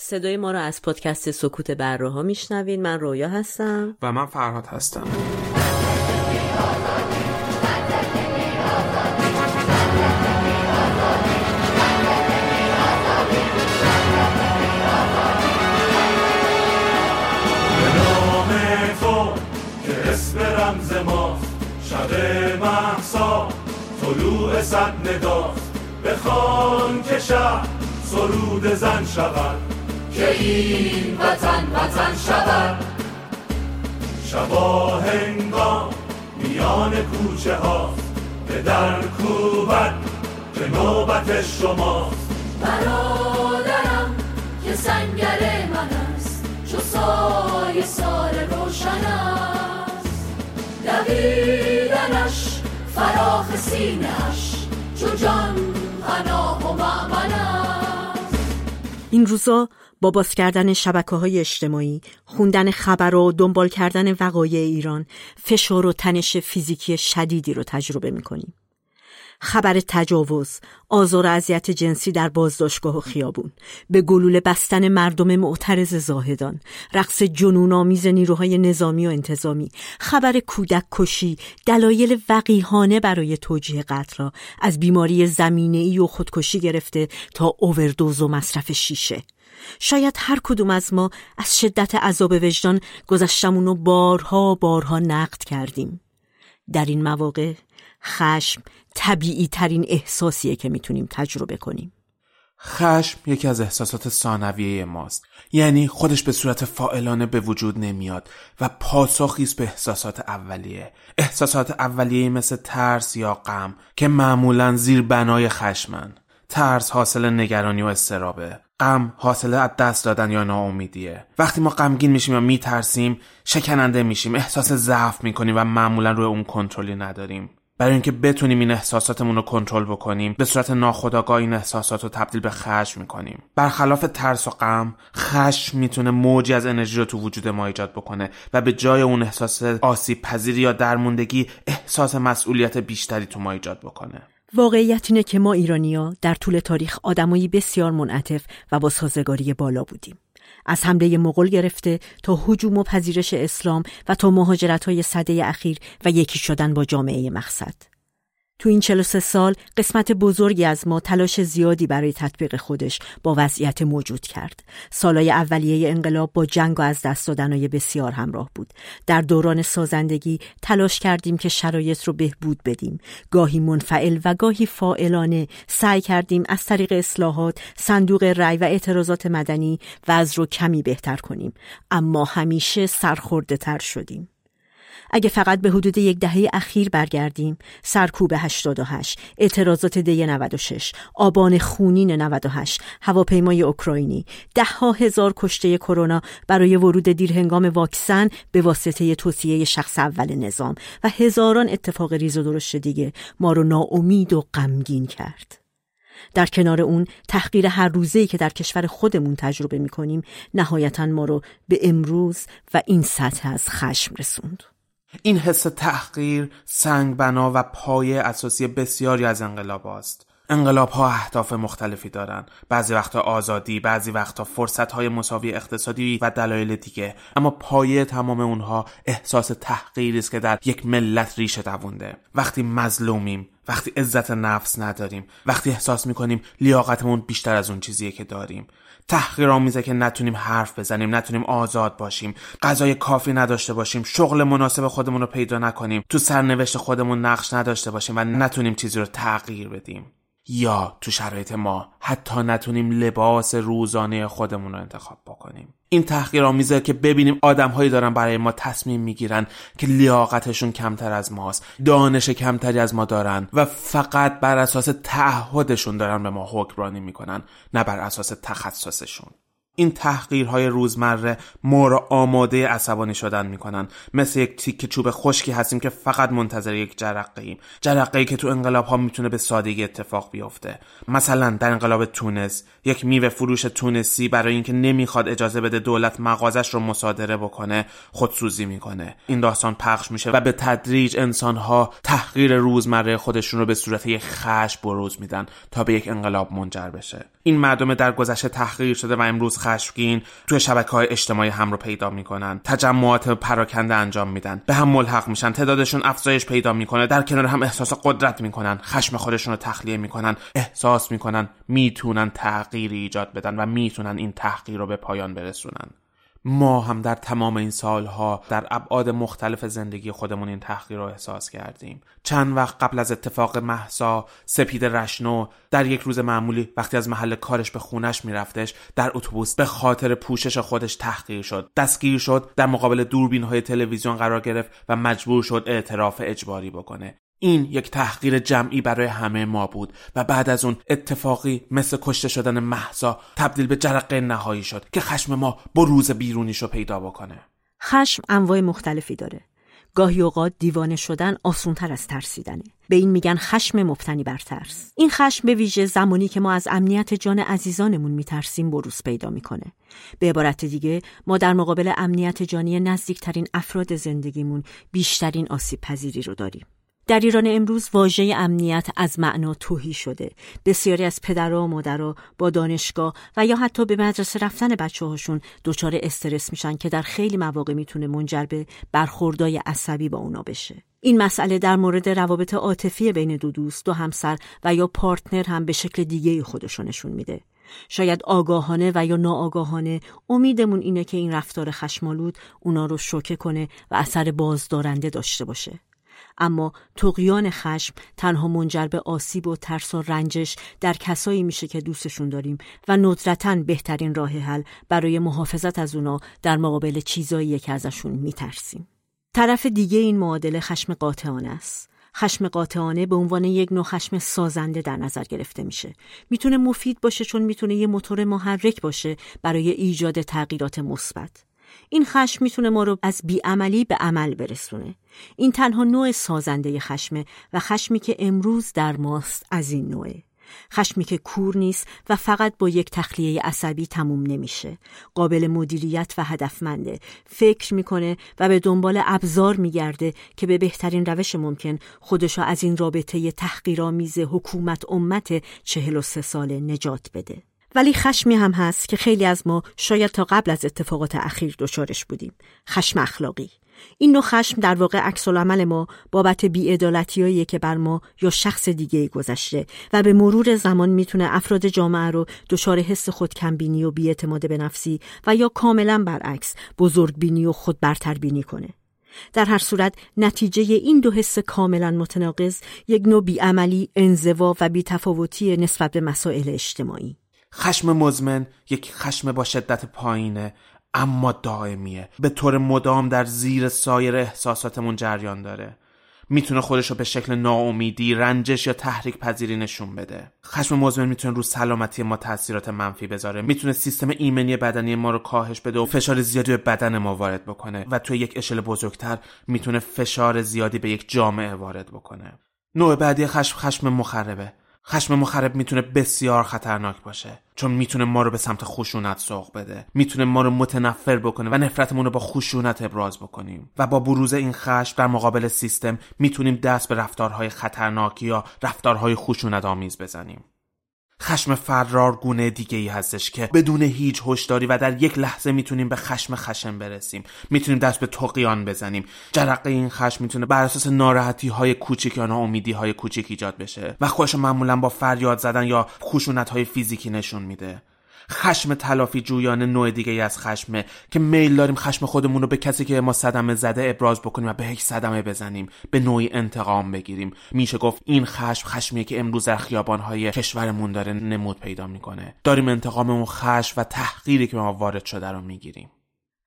صدای ما را از پادکست سکوت بره ها میشنوین من رویا هستم. و من فرهاد هستم. رمز ما شب محسا طلوع صد نگاه بخوان که شب سرود زن شود. که این وطن وطن شود. شبا هنگام میان کوچه ها به در کوبت به نوبت شماست. برادرم که سنگر من است چو سای سار روشن است. دویدنش فراخ سینش چو جان پناه و معمن است. این روزا با باز کردن شبکه های اجتماعی، خوندن خبر و دنبال کردن وقایع ایران، فشار و تنش فیزیکی شدیدی رو تجربه می‌کنیم. خبر تجاوز، آزار و اذیت جنسی در بازداشتگاه و خیابون، به گلوله بستن مردم معترض زاهدان، رقص جنون آمیز نیروهای نظامی و انتظامی، خبر کودک کشی، دلایل وقیهانه برای توجیه قتل از بیماری زمینه ای و خودکشی گرفته تا اووردوز و مصرف شیشه. شاید هر کدوم از ما از شدت عذاب وجدان گذشتمون رو بارها بارها نقد کردیم. در این مواقع خشم طبیعی ترین احساسیه که می‌تونیم تجربه کنیم. خشم یکی از احساسات ثانویه ماست. یعنی خودش به صورت فائلانه به وجود نمیاد و پاسخی است به احساسات اولیه. احساسات اولیه مثل ترس یا غم که معمولا زیر بنای خشمن. ترس حاصل نگرانی و استرابه. غم حاصل از دست دادن یا ناامیدیه. وقتی ما غمگین میشیم یا میترسیم شکننده میشیم احساس ضعف می‌کنیم و معمولا روی اون کنترلی نداریم. برای اینکه بتونیم این احساساتمون رو کنترل بکنیم به صورت ناخودآگاه این احساسات رو تبدیل به خشم می‌کنیم. برخلاف ترس و غم خشم می‌تونه موجی از انرژی رو تو وجود ما ایجاد بکنه و به جای اون احساس آسیب پذیری یا درموندگی احساس مسئولیت بیشتری تو ما ایجاد بکنه. واقعیت اینه که ما ایرانیا در طول تاریخ آدمایی بسیار منعطف و با سازگاری بالا بودیم. از حمله مغول گرفته تا حجوم و پذیرش اسلام و تا مهاجرت های صده اخیر و یکی شدن با جامعه مقصد. تو این 43 سال قسمت بزرگی از ما تلاش زیادی برای تطبیق خودش با وضعیت موجود کرد. سالای اولیه انقلاب با جنگ و از دست دادنهای بسیار همراه بود. در دوران سازندگی تلاش کردیم که شرایط رو بهبود بدیم. گاهی منفعل و گاهی فائلانه سعی کردیم از طریق اصلاحات، صندوق رأی و اعتراضات مدنی وضع رو کمی بهتر کنیم. اما همیشه سرخورده تر شدیم. اگه فقط به حدود یک دهه اخیر برگردیم. سرکوب 88 اعتراضات دی 96 آبان خونین 98 هواپیمای اوکراینی. ده ها هزار کشته کرونا برای ورود دیر هنگام واکسن به واسطه توصیه شخص اول نظام و هزاران اتفاق ریز و درشت دیگه ما رو ناامید و غمگین کرد. در کنار اون تحقیر هر روزه‌ای که در کشور خودمون تجربه می کنیم نهایتا ما رو به امروز و این سطح از خشم رسوند. این حس تحقیر سنگ بنا و پایه اساسی بسیاری از انقلاب است. انقلاب ها اهداف مختلفی دارن. بعضی وقتا آزادی بعضی وقتا فرصت های مساوی اقتصادی و دلایل دیگه. اما پایه تمام اونها احساس تحقیری است که در یک ملت ریشه دوونده. وقتی مظلومیم وقتی عزت نفس نداریم وقتی احساس می‌کنیم لیاقتمون بیشتر از اون چیزیه که داریم. تحقیرآمیزه که نتونیم حرف بزنیم نتونیم آزاد باشیم. غذای کافی نداشته باشیم شغل مناسب خودمون رو پیدا نکنیم تو سرنوشت خودمون نقش نداشته باشیم و نتونیم چیزی رو تغییر بدیم. یا تو شرایط ما حتی نتونیم لباس روزانه خودمون رو انتخاب بکنیم. این تحقیر آمیزه که ببینیم آدمهایی دارن برای ما تصمیم می‌گیرن که لیاقتشون کمتر از ماست دانش کمتری از ما دارن و فقط بر اساس تعهدشون دارن به ما حکمرانی می‌کنن نه بر اساس تخصصشون. این تحقیرهای روزمره ما را آماده عصبانی شدن می‌کنن. مثل یک تیک چوب خشکی هستیم که فقط منتظر یک جرقه ایم جرقه ای که تو انقلاب ها می‌تونه به سادگی اتفاق بیفته. مثلا در انقلاب تونس یک میوه فروش تونسی برای اینکه نمی‌خواد اجازه بده دولت مغازش رو مصادره بکنه خودسوزی می‌کنه. این داستان پخش میشه و به تدریج انسانها تحقیر روزمره خودشون رو به صورت یک خش بروز میدن تا به یک انقلاب منجر بشه. این مردم در گذشته تحقیر شده و امروز خشمگین توی شبکه های اجتماعی هم رو پیدا می‌کنن. تجمعات پراکنده انجام میدن. به هم ملحق میشن. تعدادشون افزایش پیدا می‌کنه. در کنار هم احساس قدرت می‌کنن. خشم خودشون رو تخلیه می‌کنن. احساس می‌کنن. می‌تونن تغییری ایجاد بدن و می‌تونن این تحقیر رو به پایان برسونن. ما هم در تمام این سالها در ابعاد مختلف زندگی خودمون این تحقیر رو احساس کردیم. چند وقت قبل از اتفاق محسا سپید رشنو در یک روز معمولی وقتی از محل کارش به خونش میرفتش در اتوبوس به خاطر پوشش خودش تحقیر شد. دستگیر شد در مقابل دوربین های تلویزیون قرار گرفت و مجبور شد اعتراف اجباری بکنه. این یک تحقیر جمعی برای همه ما بود و بعد از اون اتفاقی مثل کشته شدن محسا تبدیل به جرقه نهایی شد که خشم ما بروز بیرونیشو پیدا بکنه. خشم انواع مختلفی داره. گاهی اوقات دیوانه شدن آسونتر از ترسیدنه. به این میگن خشم مبتنی بر ترس. این خشم به ویژه زمانی که ما از امنیت جان عزیزانمون میترسیم بروز پیدا می‌کنه. به عبارت دیگه ما در مقابل امنیت جانی نزدیکترین افراد زندگیمون بیشترین آسیب پذیری رو داریم. در ایران امروز واژه امنیت از معنا توهی شده. بسیاری از پدرها و مادرها با دانشگاه و یا حتی به مدرسه رفتن بچه هاشون دچار استرس میشن که در خیلی مواقع می‌تونه منجر به برخوردای عصبی با اونا بشه. این مسئله در مورد روابط عاطفی بین دو دوست، دو همسر و یا پارتنر هم به شکل دیگه خودشونشون میده. شاید آگاهانه و یا ناآگاهانه امیدمون اینه که این رفتار خشمالود اونا رو شوکه کنه و اثر بازدارنده داشته باشه. اما تقیان خشم تنها منجر به آسیب و ترس و رنجش در کسایی میشه که دوستشون داریم و ندرتا بهترین راه حل برای محافظت از اونا در مقابل چیزایی که ازشون میترسیم. طرف دیگه این معادله خشم قاطعانه است. خشم قاطعانه به عنوان یک نوع خشم سازنده در نظر گرفته میشه. می‌تونه مفید باشه چون می‌تونه یه موتور محرک باشه برای ایجاد تغییرات مثبت. این خشم می‌تونه ما رو از بیعملی به عمل برسونه. این تنها نوع سازنده خشمه و خشمی که امروز در ماست از این نوعه. خشمی که کور نیست و فقط با یک تخلیه عصبی تموم نمیشه. قابل مدیریت و هدفمنده. فکر می‌کنه و به دنبال ابزار میگرده که به بهترین روش ممکن خودشو از این رابطه تحقیرآمیز حکومت امت چهل و سه ساله نجات بده. ولی خشمی هم هست که خیلی از ما شاید تا قبل از اتفاقات اخیر دچارش بودیم. خشم اخلاقی. این نوع خشم در واقع عکس عمل ما بابت بیعدالتیایی که بر ما یا شخص دیگه گذشته و به مرور زمان می‌تونه افراد جامعه رو دچار حس خودکمبینی و بیاعتماد به نفسی و یا کاملا برعکس بزرگبینی و خود برتربینی کنه. در هر صورت نتیجه این دو حس کاملا متناقض یک نوع بیعملی، انزوا و بیتفاوتی نسبت به مسائل اجتماعی. خشم مزمن یک خشم با شدت پایینه اما دائمیه به طور مدام در زیر سایر احساساتمون جریان داره می‌تونه خودش رو به شکل ناامیدی، رنجش یا تحریک پذیری نشون بده. خشم مزمن می‌تونه رو سلامتی ما تاثیرات منفی بذاره. می‌تونه سیستم ایمنی بدنی ما رو کاهش بده و فشار زیادی به بدن ما وارد بکنه و توی یک اشل بزرگتر می‌تونه فشار زیادی به یک جامعه وارد بکنه. نوع بعدی خشم خشم مخربه. خشم مخرب می‌تونه بسیار خطرناک باشه. چون می‌تونه ما رو به سمت خشونت سوق بده. می‌تونه ما رو متنفر بکنه و نفرتمون رو با خشونت ابراز بکنیم. و با بروز این خشم در مقابل سیستم می‌تونیم دست به رفتارهای خطرناک یا رفتارهای خشونت آمیز بزنیم. خشم فرار گونه دیگه ای هستش که بدون هیچ هشداری و در یک لحظه می‌تونیم به خشم خشم برسیم. می‌تونیم دست به تقیان بزنیم. جرقه این خشم می‌تونه بر اساس ناراحتی های کوچیک یا ناامیدی های کوچیک ایجاد بشه. و خودش معمولا با فریاد زدن یا خشونت های فیزیکی نشون میده. خشم تلافی جویانه نوع دیگه از خشمه که میل داریم خشم خودمون رو به کسی که ما صدمه زده ابراز بکنیم و به یک صدمه بزنیم به نوعی انتقام بگیریم. میشه گفت این خشم خشمیه که امروز در خیابانهای کشورمون داره نمود پیدا می‌کنه. داریم انتقام اون خشم و تحقیری که ما وارد شده رو می‌گیریم.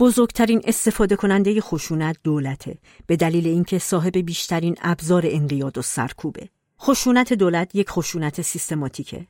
بزرگترین استفاده کننده خشونت دولته به دلیل اینکه صاحب بیشترین ابزار انقیاد و سرکوبه. خشونت دولت یک خشونت سیستماتیکه.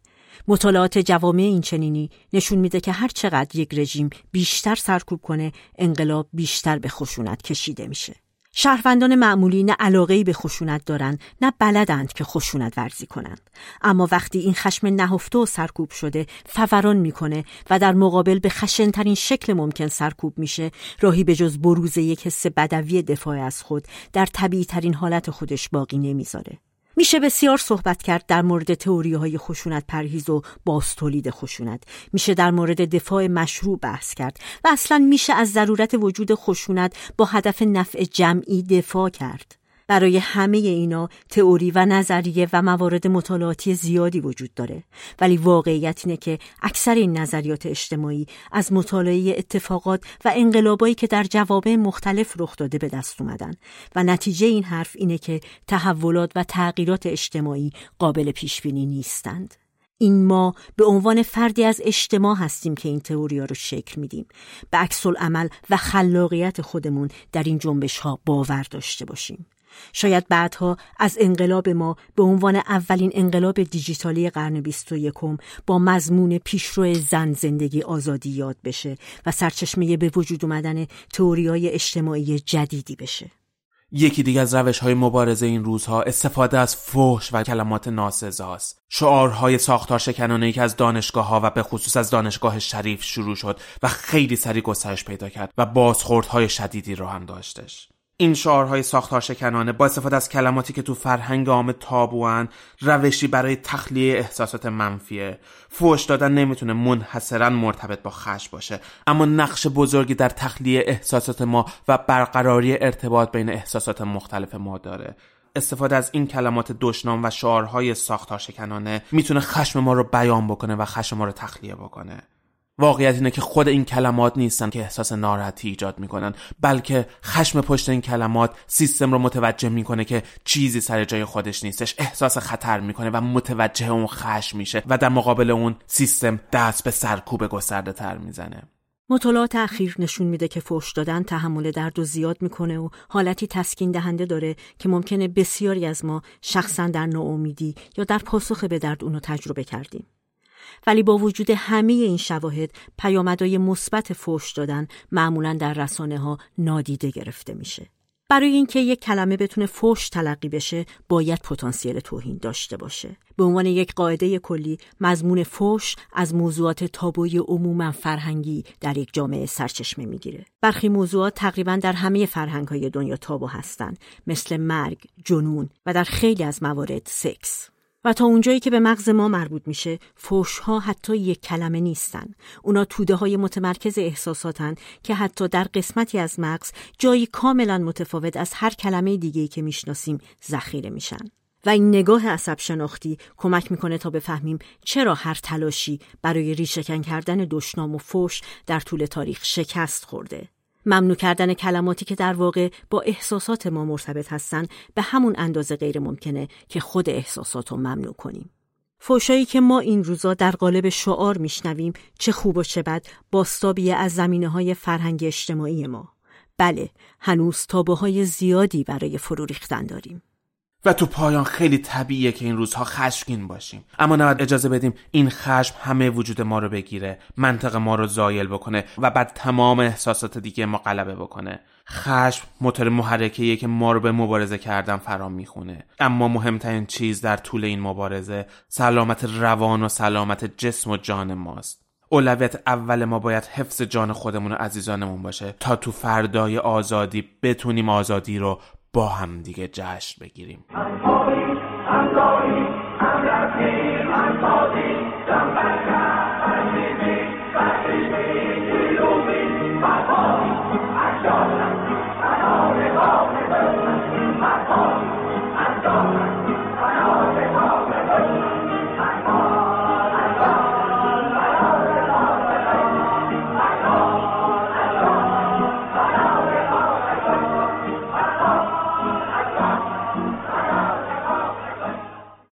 مطالعات جوامع این چنینی نشون میده که هر چقدر یک رژیم بیشتر سرکوب کنه انقلاب بیشتر به خشونت کشیده میشه. شهروندان معمولی نه علاقه به خشونت دارند نه بلدند که خشونت ورزی کنند. اما وقتی این خشم نهفته و سرکوب شده فوران می‌کنه و در مقابل به خشنترین شکل ممکن سرکوب میشه راهی به جز بروز یک حس بدوی دفاع از خود در طبیعی ترین حالت خودش باقی نمی‌ذاره. میشه بسیار صحبت کرد در مورد تئوری های خشونت پرهیز و باز تولید خشونت. میشه در مورد دفاع مشروع بحث کرد و اصلا میشه از ضرورت وجود خشونت با هدف نفع جمعی دفاع کرد. برای همه اینا تئوری و نظریه و موارد مطالعاتی زیادی وجود داره. ولی واقعیت اینه که اکثر این نظریات اجتماعی از مطالعه اتفاقات و انقلابایی که در جوابه مختلف رخ داده به دست اومدن. و نتیجه این حرف اینه که تحولات و تغییرات اجتماعی قابل پیش بینی نیستند. این ما به عنوان فردی از اجتماع هستیم که این تئوریا رو شکل میدیم. به عکس عمل و خلاقیت خودمون در این جنبش ها باور داشته باشیم. شاید بعدها از انقلاب ما به عنوان اولین انقلاب دیجیتالی قرن بیست و یکم با مضمون پیشرو زن زندگی آزادی یاد بشه و سرچشمه به وجود اومدن های اجتماعی جدیدی بشه. یکی دیگه از روش های مبارزه این روزها استفاده از فحش و کلمات ناسزاست شعارهای ساختار شکنانه که از دانشگاه ها و به خصوص از دانشگاه شریف شروع شد و خیلی سریع گسترش پیدا کرد و بازخوردهای شدیدی رو هم داشتش این شعارهای ساختار شکنانه با استفاده از کلماتی که تو فرهنگ عام تابوان روشی برای تخلیه احساسات منفیه. فوش دادن نمی‌تونه منحصرا مرتبط با خش باشه اما نقش بزرگی در تخلیه احساسات ما و برقراری ارتباط بین احساسات مختلف ما داره. استفاده از این کلمات دشنام و شعارهای ساختار شکنانه می‌تونه خشم ما رو بیان بکنه و خشم ما رو تخلیه بکنه. واقعیت اینه که خود این کلمات نیستن که احساس ناراحتی ایجاد می‌کنن بلکه خشم پشت این کلمات سیستم رو متوجه می‌کنه که چیزی سر جای خودش نیستش احساس خطر می‌کنه و متوجه اون خشم میشه و در مقابل اون سیستم دست به سرکوب گسترده تر می‌زنه مطالعات اخیر نشون میده که فوش دادن تحمل درد و زیاد می‌کنه و حالتی تسکین دهنده داره که ممکنه بسیاری از ما شخصا در ناامیدی یا در پاسخ به درد اونو تجربه کردیم. ولی با وجود همه این شواهد پیامدهای مثبت فوش دادن معمولا در رسانه ها نادیده گرفته میشه. برای اینکه یک کلمه بتونه فوش تلقی بشه باید پتانسیل توهین داشته باشه. به عنوان یک قاعده کلی مضمون فوش از موضوعات تابوی عموما فرهنگی در یک جامعه سرچشمه می‌گیره. برخی موضوعات تقریبا در همه فرهنگ های دنیا تابو هستند مثل مرگ جنون و در خیلی از موارد سکس. و تا اونجایی که به مغز ما مربوط میشه فوش ها حتی یک کلمه نیستن. اونا توده های متمرکز احساساتن که حتی در قسمتی از مغز جایی کاملا متفاوت از هر کلمه دیگه که می‌شناسیم ذخیره میشن. و این نگاه عصب شناختی کمک می‌کنه تا بفهمیم چرا هر تلاشی برای ریشهکن کردن دشنام و فوش در طول تاریخ شکست خورده. ممنوع کردن کلماتی که در واقع با احساسات ما مرتبط هستن به همون اندازه غیر ممکنه که خود احساسات رو ممنوع کنیم. فوشایی که ما این روزا در قالب شعار میشنویم چه خوب و چه بد باستابیه از زمینه های فرهنگ اجتماعی ما. بله، هنوز تابه های زیادی برای فرو ریختن داریم. و تو پایان خیلی طبیعیه که این روزها خشمگین باشیم. اما نباید اجازه بدیم این خشم همه وجود ما رو بگیره منطق ما رو زایل بکنه و بعد تمام احساسات دیگه ما غلبه بکنه. خشم موتور محرکیه که ما رو به مبارزه کردن فرام می‌خونه. اما مهمترین چیز در طول این مبارزه سلامت روان و سلامت جسم و جان ماست. اولویت اول ما باید حفظ جان خودمون و عزیزانمون باشه تا تو فردای آزادی بتونیم آزادی رو با هم دیگه جشن بگیریم.